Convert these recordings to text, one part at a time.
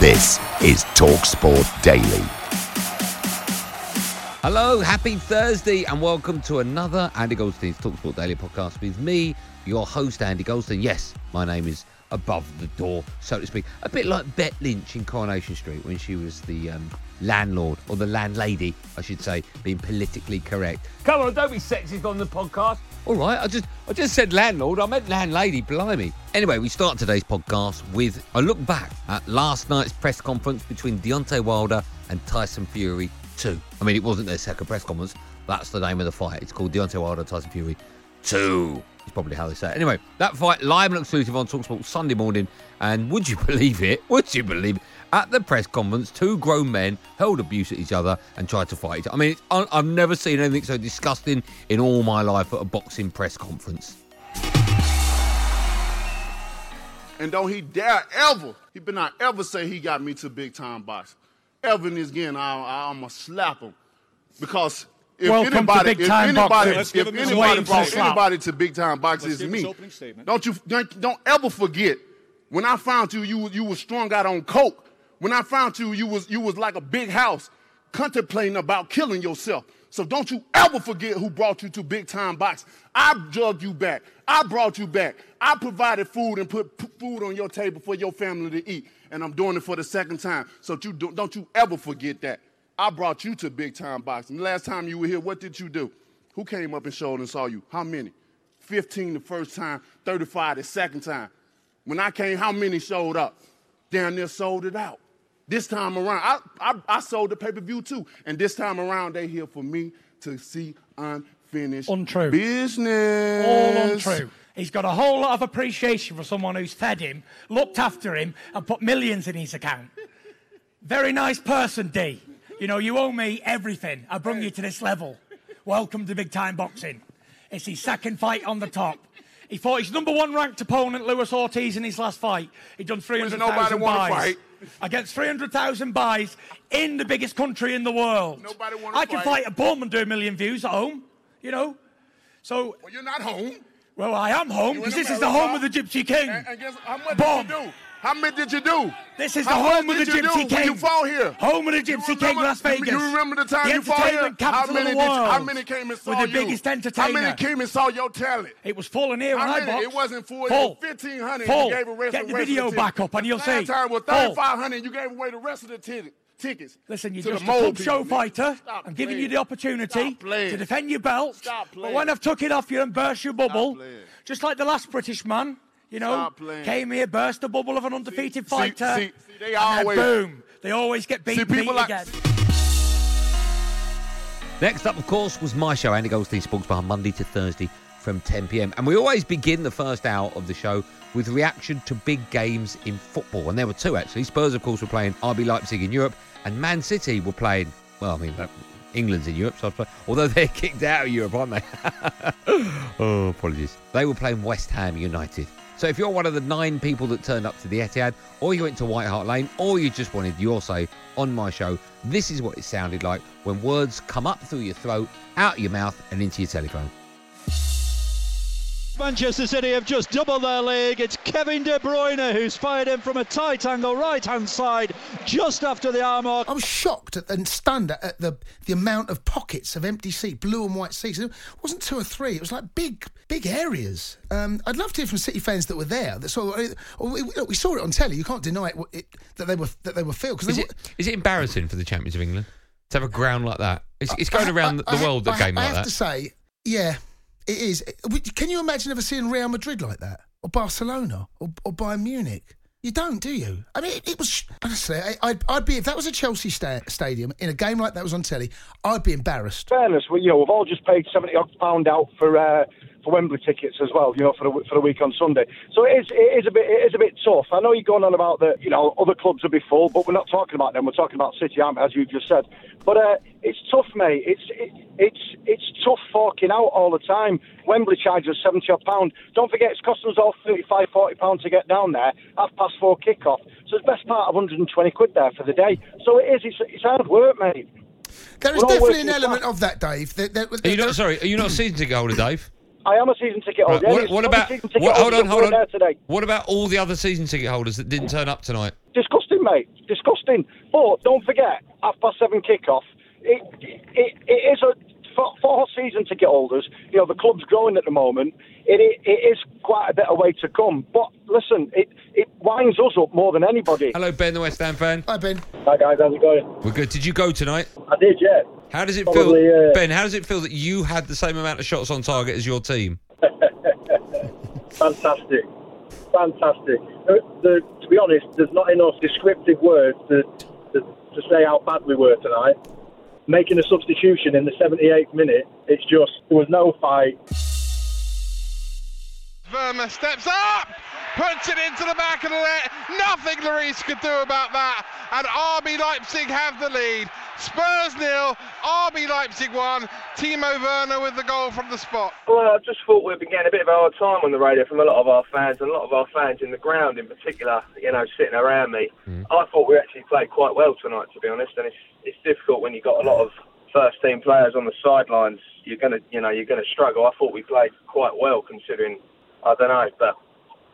This is TalkSport Daily. Hello, happy Thursday, and welcome to another Andy Goldstein's Talksport Daily podcast with me, your host, Andy Goldstein. Yes, my name is above the door, so to speak. A bit like Bet Lynch in Coronation Street when she was the um, landlord, or the landlady, I should say, being politically correct. Come on, don't be sexist on the podcast. All right, I just I just said landlord, I meant landlady, blimey. Anyway, we start today's podcast with a look back at last night's press conference between Deontay Wilder and Tyson Fury 2. I mean, it wasn't their second press conference, that's the name of the fight. It's called Deontay Wilder Tyson Fury 2. Probably how they say it. Anyway, that fight live and exclusive on Talksport Sunday morning. And would you believe it? Would you believe it? At the press conference, two grown men hurled abuse at each other and tried to fight each other. I mean, I've never seen anything so disgusting in all my life at a boxing press conference. And don't he dare ever, he better not ever say he got me to big time box. Ever in this game, I, I'm going to slap him. Because if Welcome to anybody, big if time anybody, boxing. if Let's give him his anybody brought anybody to big time boxing, Let's it's give him his me. Don't you don't, don't ever forget when I found you, you you was strung out on coke. When I found you, you was you was like a big house, contemplating about killing yourself. So don't you ever forget who brought you to big time box. I drugged you back. I brought you back. I provided food and put p- food on your table for your family to eat. And I'm doing it for the second time. So you don't, don't you ever forget that. I brought you to big time boxing. The last time you were here, what did you do? Who came up and showed and saw you? How many? 15 the first time, 35 the second time. When I came, how many showed up? Down there sold it out. This time around, I, I, I sold the pay per view too. And this time around, they here for me to see unfinished Untrue. business. All untrue. He's got a whole lot of appreciation for someone who's fed him, looked after him, and put millions in his account. Very nice person, D. You know, you owe me everything. I brought you to this level. Welcome to big time boxing. It's his second fight on the top. He fought his number one ranked opponent, Lewis Ortiz, in his last fight. He'd done nobody 300,000 buys. fight. Against 300,000 buys in the biggest country in the world. Nobody wanna I can fight. fight a bum and do a million views at home, you know. So, Well, you're not home. well, I am home because this is the home of the Gypsy King. And, and guess how much Boom. did you do? How many did you do? This is the How home of the Gypsy King. you fought here? Home of the Gypsy remember- King, Las you- Vegas. You remember the time The you fought here? How many the you, How many came and saw With the you? biggest How many came and saw your talent? It was full in here when I boxed. It wasn't full. Full. It was 1,500. Full. You gave the rest Get the video back up and you'll see. time was 3,500. You gave away the rest of the ti- tickets. Listen, you're just the a mold show fighter. Stop I'm giving playing. you the opportunity to defend your belt. But when I've took it off you and burst your bubble, just like the last British man, you know, came here, burst the bubble of an undefeated see- fighter, see- see, they and always- then boom, they always get beat, See, beat like- again. Next up, of course, was my show, Andy Goldstein Sports Bar, Monday to Thursday from 10 pm. And we always begin the first hour of the show with reaction to big games in football. And there were two, actually. Spurs, of course, were playing RB Leipzig in Europe, and Man City were playing, well, I mean, uh, England's in Europe, so I suppose, although they're kicked out of Europe, aren't they? oh, apologies. They were playing West Ham United. So if you're one of the nine people that turned up to the Etihad, or you went to White Hart Lane, or you just wanted your say on my show, this is what it sounded like when words come up through your throat, out your mouth, and into your telephone. Manchester City have just doubled their league. It's Kevin De Bruyne who's fired in from a tight angle right hand side just after the arm mark. I was shocked at, and stunned at the the amount of pockets of empty seat, blue and white seats. It wasn't two or three; it was like big, big areas. Um, I'd love to hear from City fans that were there. That saw, we, we saw it on telly. You can't deny it, it that they were that they were filled. Is, they it, is it embarrassing for the champions of England to have a ground like that? It's, it's going around I, the world I, a game I like have that. to say, yeah, it is. Can you imagine ever seeing Real Madrid like that, or Barcelona, or, or Bayern Munich? You don't, do you? I mean, it, it was honestly. I, would I'd be if that was a Chelsea sta- stadium in a game like that was on telly. I'd be embarrassed. Fairness, we, you know, we've all just paid seventy odd pound out for uh, for Wembley tickets as well. You know, for the for the week on Sunday. So it is it is a bit it is a bit tough. I know you're going on about that. You know, other clubs will be full, but we're not talking about them. We're talking about City, as you've just said. But uh, it's tough, mate. It's it, it's it's tough forking out all the time. Wembley charges seventy odd pound. Don't forget, it's costing us all 35, 40 pounds to get down there. Half past four kick-off. So it's best part of 120 quid there for the day. So it is. It's, it's hard work, mate. There is We're all definitely an element hard. of that, Dave. There, there, Are you not sorry? Are you not a season ticket holder, Dave? I am a season ticket holder. Right, what, what about what, hold on, hold on. today. What about all the other season ticket holders that didn't turn up tonight? Disgusting, mate. Disgusting. But don't forget, half past seven kick-off. It, it, it is a for, for season ticket holders. You know, the club's growing at the moment. It, it, it is quite a bit of way to come. But listen, it it winds us up more than anybody. Hello, Ben, the West Ham fan. Hi, Ben. Hi guys, how's it going? We're good. Did you go tonight? I did, yeah. How does it Probably, feel, uh, Ben? How does it feel that you had the same amount of shots on target as your team? Fantastic. Fantastic. The, the, to be honest, there's not enough descriptive words to, to, to say how bad we were tonight. Making a substitution in the 78th minute, it's just, there was no fight. Werner steps up, puts it into the back of the net. Nothing Lloris could do about that. And RB Leipzig have the lead. Spurs nil, RB Leipzig one. Timo Werner with the goal from the spot. Well, I just thought we've been getting a bit of a hard time on the radio from a lot of our fans, and a lot of our fans in the ground in particular, you know, sitting around me. Hmm. I thought we actually played quite well tonight, to be honest, and it's, it's difficult when you've got a lot of first team players on the sidelines. You're gonna, you know, you're gonna struggle. I thought we played quite well considering, I don't know, but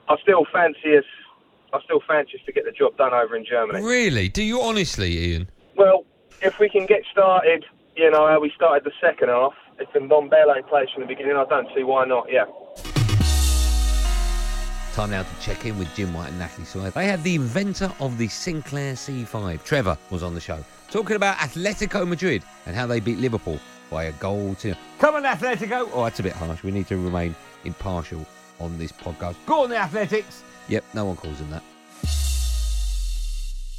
I still fancy us. I still fancy us to get the job done over in Germany. Really? Do you honestly, Ian? Well, if we can get started, you know, how we started the second half, if Ndombele plays from the beginning, I don't see why not, yeah. Time now to check in with Jim White and Natalie Sawyer. They had the inventor of the Sinclair C5. Trevor was on the show, talking about Atletico Madrid and how they beat Liverpool by a goal to. Come on, Atletico! Oh, that's a bit harsh. We need to remain impartial on this podcast. Go on, the Athletics! Yep, no one calls him that.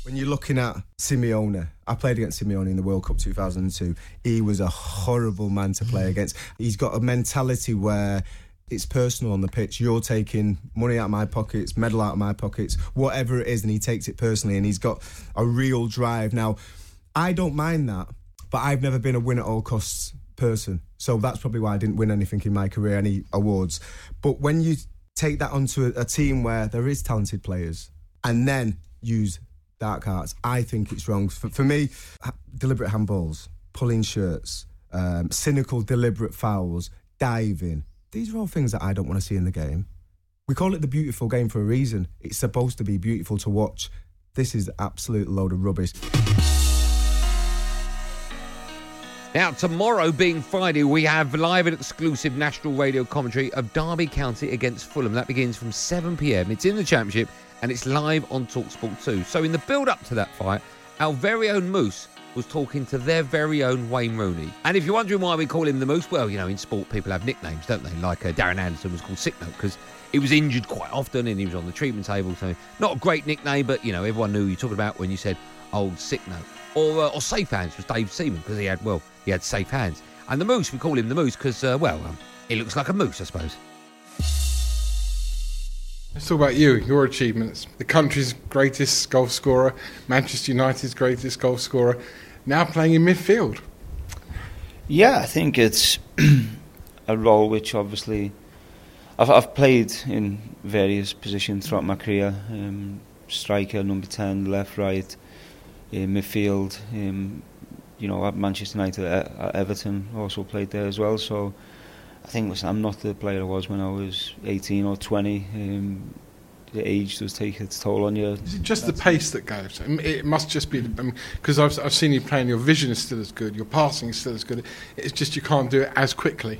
When you're looking at Simeone, I played against Simeone in the World Cup 2002. He was a horrible man to play against. He's got a mentality where it's personal on the pitch. You're taking money out of my pockets, medal out of my pockets, whatever it is, and he takes it personally. And he's got a real drive. Now, I don't mind that, but I've never been a win at all costs person. So that's probably why I didn't win anything in my career, any awards. But when you take that onto a, a team where there is talented players and then use dark arts, I think it's wrong. For, for me, deliberate handballs, pulling shirts, um, cynical, deliberate fouls, diving. These are all things that I don't want to see in the game. We call it the beautiful game for a reason. It's supposed to be beautiful to watch. This is absolute load of rubbish. Now, tomorrow being Friday, we have live and exclusive national radio commentary of Derby County against Fulham. That begins from 7 pm. It's in the Championship and it's live on Talksport 2. So, in the build up to that fight, our very own Moose was talking to their very own Wayne Rooney. And if you're wondering why we call him the Moose, well, you know, in sport, people have nicknames, don't they? Like uh, Darren Anderton was called Sick Note because he was injured quite often and he was on the treatment table. So, not a great nickname, but, you know, everyone knew who you talking about when you said old Sick Note. Or, uh, or Safe Hands was Dave Seaman because he had, well, he had safe hands. And the Moose, we call him the Moose because, uh, well, um, he looks like a moose, I suppose. Let's talk about you, your achievements. The country's greatest goal scorer, Manchester United's greatest goal scorer, now playing in midfield. Yeah, I think it's a role which obviously I've, I've played in various positions throughout my career. Um, striker, number 10, left, right, in midfield. Um, you know, at Manchester United, at, Everton, also played there as well. So I think listen, I'm not the player I was when I was 18 or 20. Um, the age does take its toll on you. Is it just the pace that goes? It must just be because I've, I've seen you playing. Your vision is still as good. Your passing is still as good. It's just you can't do it as quickly.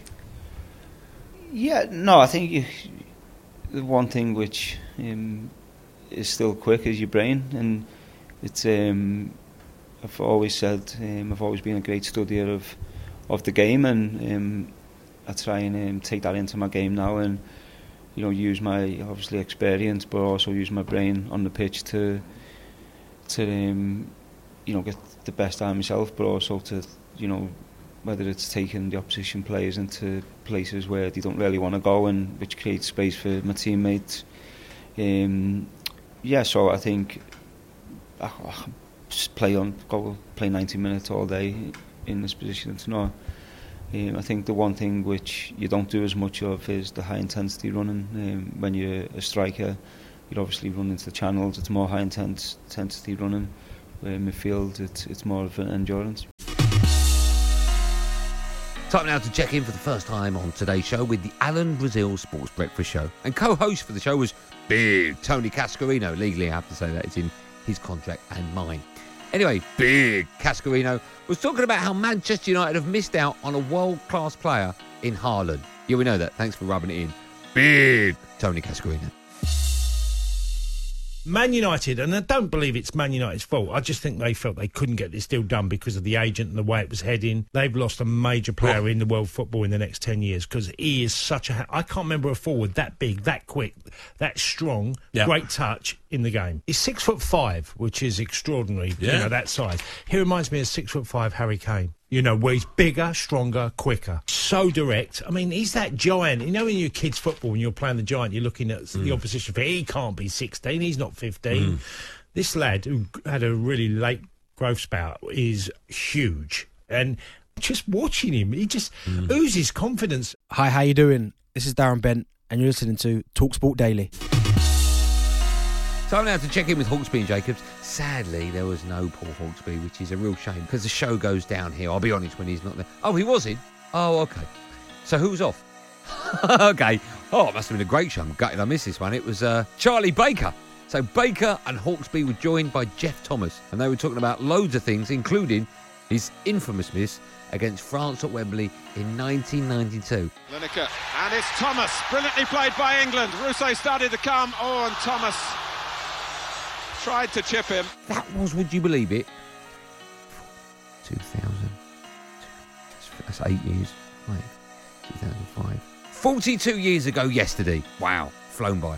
Yeah, no, I think you, the one thing which um, is still quick is your brain, and it's. Um, I've always said um, I've always been a great studier of of the game, and um, I try and um, take that into my game now, and you know use my obviously experience, but also use my brain on the pitch to to um, you know get the best out of myself, but also to you know whether it's taking the opposition players into places where they don't really want to go, and which creates space for my teammates. Um, yeah, so I think I, I just play on, go play 90 minutes all day in this position. It's not. Um, I think the one thing which you don't do as much of is the high intensity running. Um, when you're a striker, you obviously run into the channels. It's more high intense intensity running. Where in midfield, it's it's more of an endurance. Time now to check in for the first time on today's show with the Alan Brazil Sports Breakfast Show. And co host for the show was big Tony Cascarino. Legally, I have to say that it's in his contract and mine. Anyway, big Cascarino was talking about how Manchester United have missed out on a world class player in Haaland. Yeah, we know that. Thanks for rubbing it in. Big Tony Cascarino. Man United, and I don't believe it's Man United's fault. I just think they felt they couldn't get this deal done because of the agent and the way it was heading. They've lost a major player in the world football in the next 10 years because he is such a. I can't remember a forward that big, that quick, that strong, Yeah. great touch in the game. He's six foot five, which is extraordinary, you Yeah. know, that size. He reminds me of six foot five Harry Kane. You know, where he's bigger, stronger, quicker. So direct. I mean, he's that giant. You know, in your kids' football, when you're playing the giant, you're looking at the mm. opposition. for He can't be 16. He's not 15. Mm. This lad, who had a really late growth spout, is huge. And just watching him, he just mm. oozes confidence. Hi, how you doing? This is Darren Bent, and you're listening to Talksport Daily. Time now to check in with Hawksbee and Jacobs. Sadly, there was no Paul Hawksbee, which is a real shame because the show goes down here. I'll be honest when he's not there. Oh, he was in? Oh, okay. So who was off? okay. Oh, it must have been a great show. I'm gutted I missed this one. It was uh, Charlie Baker. So Baker and Hawksbee were joined by Geoff Thomas, and they were talking about loads of things, including his infamous miss against France at Wembley in 1992. Lineker, and it's Thomas, brilliantly played by England. Rousseau started to come, oh, and Thomas tried to chip him. That was, would you believe it? 2000. That's eight years. Wait, 2005. 42 years ago yesterday. Wow, flown by.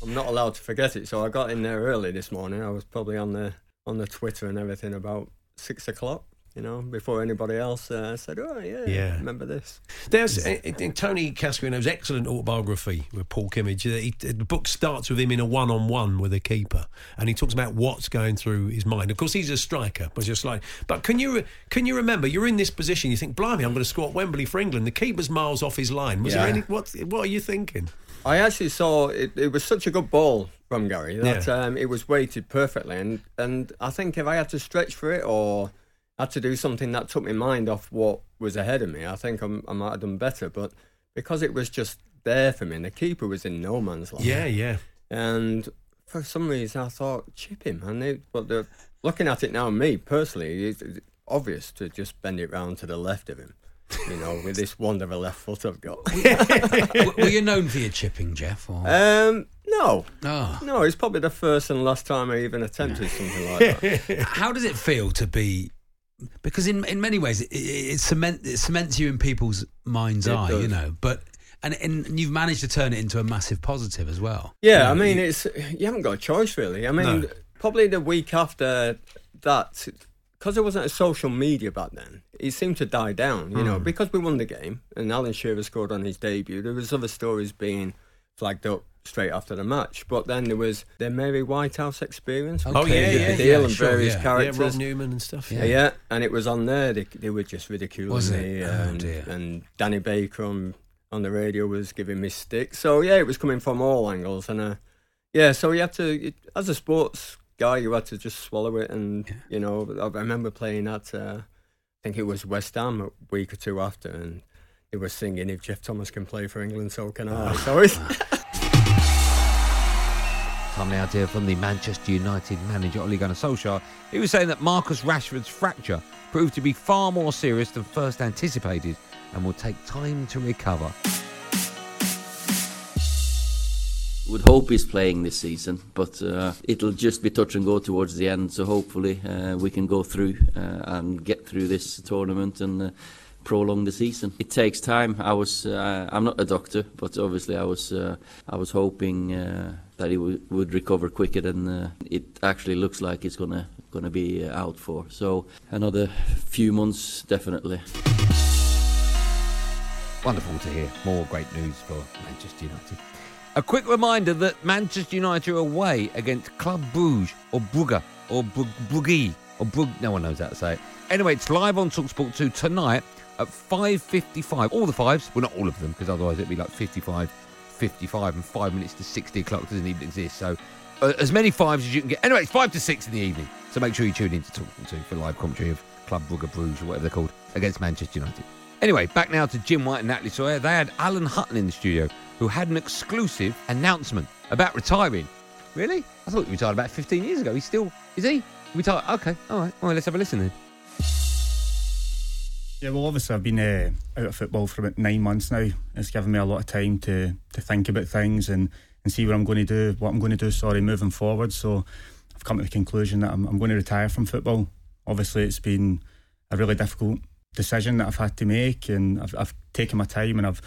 I'm not allowed to forget it, so I got in there early this morning. I was probably on the on the Twitter and everything about six o'clock. You know, before anybody else uh, said, "Oh yeah, Yeah. remember this." There's uh, uh, Tony Cascarino's excellent autobiography with Paul Kimmage. Uh, he- the book starts with him in a one-on-one with a keeper, and he talks about what's going through his mind. Of course, he's a striker, but just like. But can you can you remember? You're in this position. You think, "Blimey, I'm going to score at Wembley for England." The keeper's miles off his line. Was there any? What What are you thinking? I actually saw it. It was such a good ball from Gary that Yeah. um, it was weighted perfectly, and and I think if I had to stretch for it or had to do something that took my mind off what was ahead of me, I think I'm, I might have done better. But because it was just there for me, and the keeper was in no man's land. Yeah, yeah. And for some reason, I thought chip him, and they, but the, looking at it now, me personally, it's, it's obvious to just bend it round to the left of him. You know, with this wonder of a left foot I've got. W- Were you known for your chipping, Geoff? Or? Um, no. Oh. No, it's probably the first and last time I even attempted something like that. How does it feel to be? Because in in many ways, it, it, it, cement, it cements you in people's mind's It eye, you know. But and, and you've managed to turn it into a massive positive as well. Yeah, You know, I mean, you- it's you haven't got a choice really. I mean, No. probably the week after that, because there wasn't a social media back then, it seemed to die down. You know, Mm. because we won the game and Alan Shearer scored on his debut. There was other stories being flagged up straight after the match, but then there was the Mary Whitehouse experience. Oh, yeah, yeah, Deal yeah, and sure, various yeah. characters. Yeah, Rob Newman and stuff, yeah. Yeah, and it was on there. They, they were just ridiculing Was it? me. Oh, and, dear. and Danny Baker on, on the radio was giving me stick. So yeah, it was coming from all angles, and uh, yeah, so you had to, it, as a sports guy, you had to just swallow it. And you know, I remember playing at uh, think it was West Ham a week or two after, and he was singing, "If Geoff Thomas can play for England, so can I." So it's Now to hear from the Manchester United manager, Ole Gunnar Solskjaer. He was saying that Marcus Rashford's fracture proved to be far more serious than first anticipated and will take time to recover. Would hope he's playing this season, but uh, it'll just be touch and go towards the end. So hopefully uh, we can go through uh, and get through this tournament and uh, prolong the season. It takes time. I was uh, I'm not a doctor, but obviously I was uh, I was hoping uh, that he w- would recover quicker than uh, it actually looks like it's gonna gonna be uh, out for. So another few months definitely. Wonderful to hear. More great news for Manchester United. A quick reminder that Manchester United are away against Club Bruges or Brugge or Brug- Brugge or Brug. No one knows how to say it. Anyway, it's live on Talksport 2 tonight at 5.55. All the fives. Well, not all of them, because otherwise it'd be like 55, 55 and five minutes to 60 o'clock doesn't even exist. So uh, as many fives as you can get. Anyway, it's five to six in the evening. So make sure you tune in to Talksport 2 for live commentary of Club Brugge Bruges or whatever they're called against Manchester United. Anyway, back now to Jim White and Natalie Sawyer. They had Alan Hutton in the studio who had an exclusive announcement about retiring. Really? I thought he retired about 15 years ago. He's still, is he? Retired? Okay, all right. Well, let's have a listen then. Yeah, well, obviously I've been uh, out of football for about nine months now. It's given me a lot of time to to think about things and, and see what I'm going to do, what I'm going to do. Sorry, moving forward. So I've come to the conclusion that I'm, I'm going to retire from football. Obviously, it's been a really difficult decision that I've had to make, and I've, I've taken my time and I've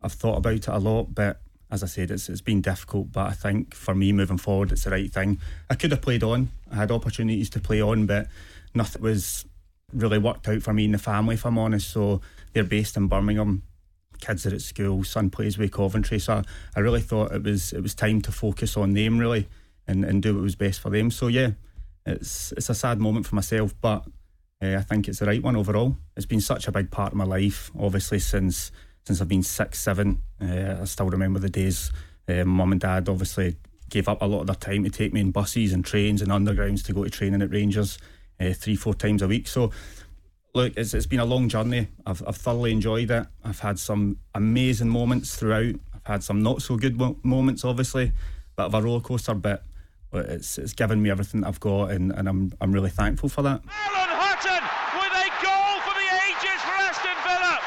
I've thought about it a lot. But as I said, it's it's been difficult. But I think for me moving forward, it's the right thing. I could have played on. I had opportunities to play on, but nothing was really worked out for me and the family, if I'm honest. So they're based in Birmingham. Kids are at school. Son plays with Coventry. So I really thought it was it was time to focus on them really and, and do what was best for them. So yeah, it's it's a sad moment for myself, but uh, I think it's the right one overall. It's been such a big part of my life, obviously since since I've been six, seven. Uh, I still remember the days. Uh, Mum and Dad obviously gave up a lot of their time to take me in buses and trains and undergrounds to go to training at Rangers uh, three, four times a week. So, look, it's, it's been a long journey. I've, I've thoroughly enjoyed it. I've had some amazing moments throughout. I've had some not so good mo- moments, obviously, but of a roller coaster, but it's it's given me everything I've got, and, and I'm I'm really thankful for that. Alan Hutton with a goal for the ages for Aston Villa.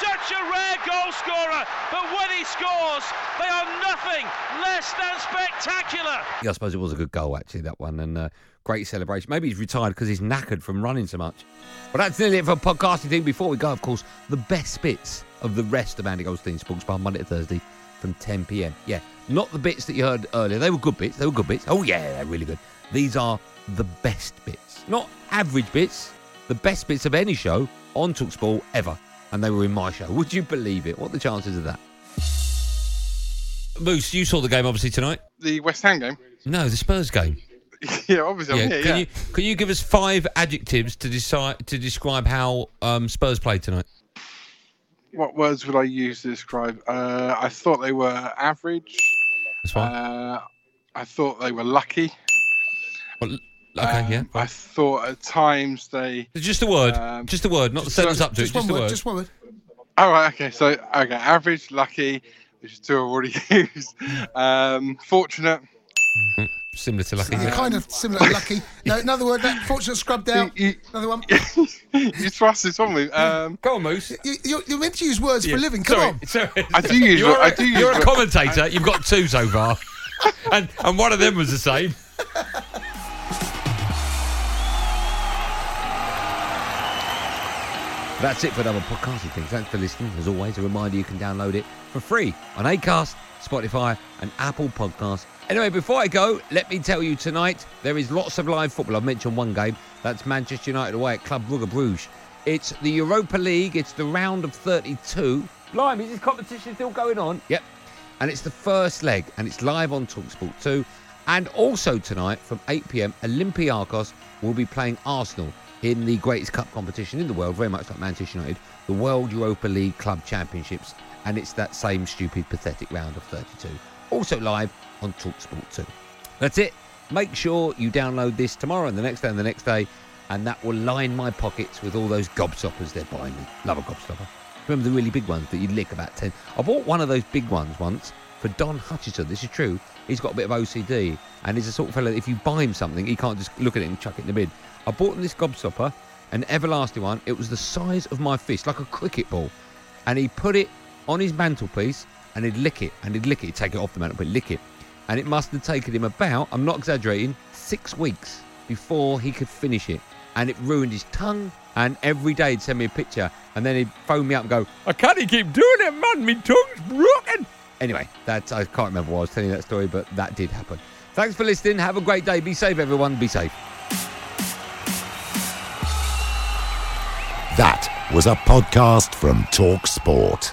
Such a rare goal scorer, but when he scores, they are nothing less than spectacular. Yeah, I suppose it was a good goal, actually, that one. And uh, great celebration. Maybe he's retired because he's knackered from running so much. But that's nearly it for podcasting thing. Before we go, of course, the best bits of the rest of Andy Goldstein Sports Bar Monday to Thursday from 10 p.m. Yeah, not the bits that you heard earlier. They were good bits. They were good bits. Oh, yeah, they're really good. These are the best bits. Not average bits, the best bits of any show on Talksport ever. And they were in my show. Would you believe it? What are the chances of that? Moose, you saw the game obviously tonight. The West Ham game. No, the Spurs game. yeah, obviously I'm here. can Yeah. you can you give us five adjectives to decide to describe how um, Spurs played tonight? What words would I use to describe? Uh, I thought they were average. That's fine. Uh, I thought they were lucky. Okay, yeah. Um, I thought at times they. Just a word. Um, just a word, not the sentence up to it. Just one word. Just one word. Oh, right, okay. So, okay, average, lucky, which is two I've already used. Um, fortunate. Similar to lucky. You're kind of similar to Lucky. No, another word. That fortunate scrubbed out. Another one. you thrust this on me. Um, Go on, Moose. You, you're, you're meant to use words for a living. Come sorry, on. sorry. I do use. You're, I a- do use. you're a commentator. You've got two so far, and and one of them was the same. That's it for another podcasting thing. Thanks for listening. As always, a reminder you can download it for free on Acast, Spotify, and Apple Podcasts. Anyway, before I go, let me tell you tonight there is lots of live football. I've mentioned one game. That's Manchester United away at Club Brugge Bruges. It's the Europa League. It's the round of 32. Blimey, is this competition still going on? Yep. And it's the first leg, and it's live on Talksport 2. And also tonight from 8 pm, Olympiacos will be playing Arsenal in the greatest cup competition in the world, very much like Manchester United, the World Europa League Club Championships. And it's that same stupid, pathetic round of 32. Also live on Talksport 2. That's it. Make sure you download this tomorrow and the next day and the next day and that will line my pockets with all those gobstoppers they're buying me. Love a gobstopper. Remember the really big ones that you lick about 10? I bought one of those big ones once for Don Hutchison. This is true. He's got a bit of OCD, and he's the sort of fella, if you buy him something, he can't just look at it and chuck it in the bin. I bought him this gobstopper, an everlasting one. It was the size of my fist, like a cricket ball. And he put it on his mantelpiece, and he'd lick it, and he'd lick it, he'd take it off the mantelpiece, lick it. And it must have taken him about, I'm not exaggerating, six weeks before he could finish it. And it ruined his tongue, and every day he'd send me a picture, and then he'd phone me up and go, I can't keep doing it, man, my tongue's broken. Anyway, that's I can't remember why I was telling you that story, but that did happen. Thanks for listening. Have a great day. Be safe, everyone. Be safe. That was a podcast from Talk Sport.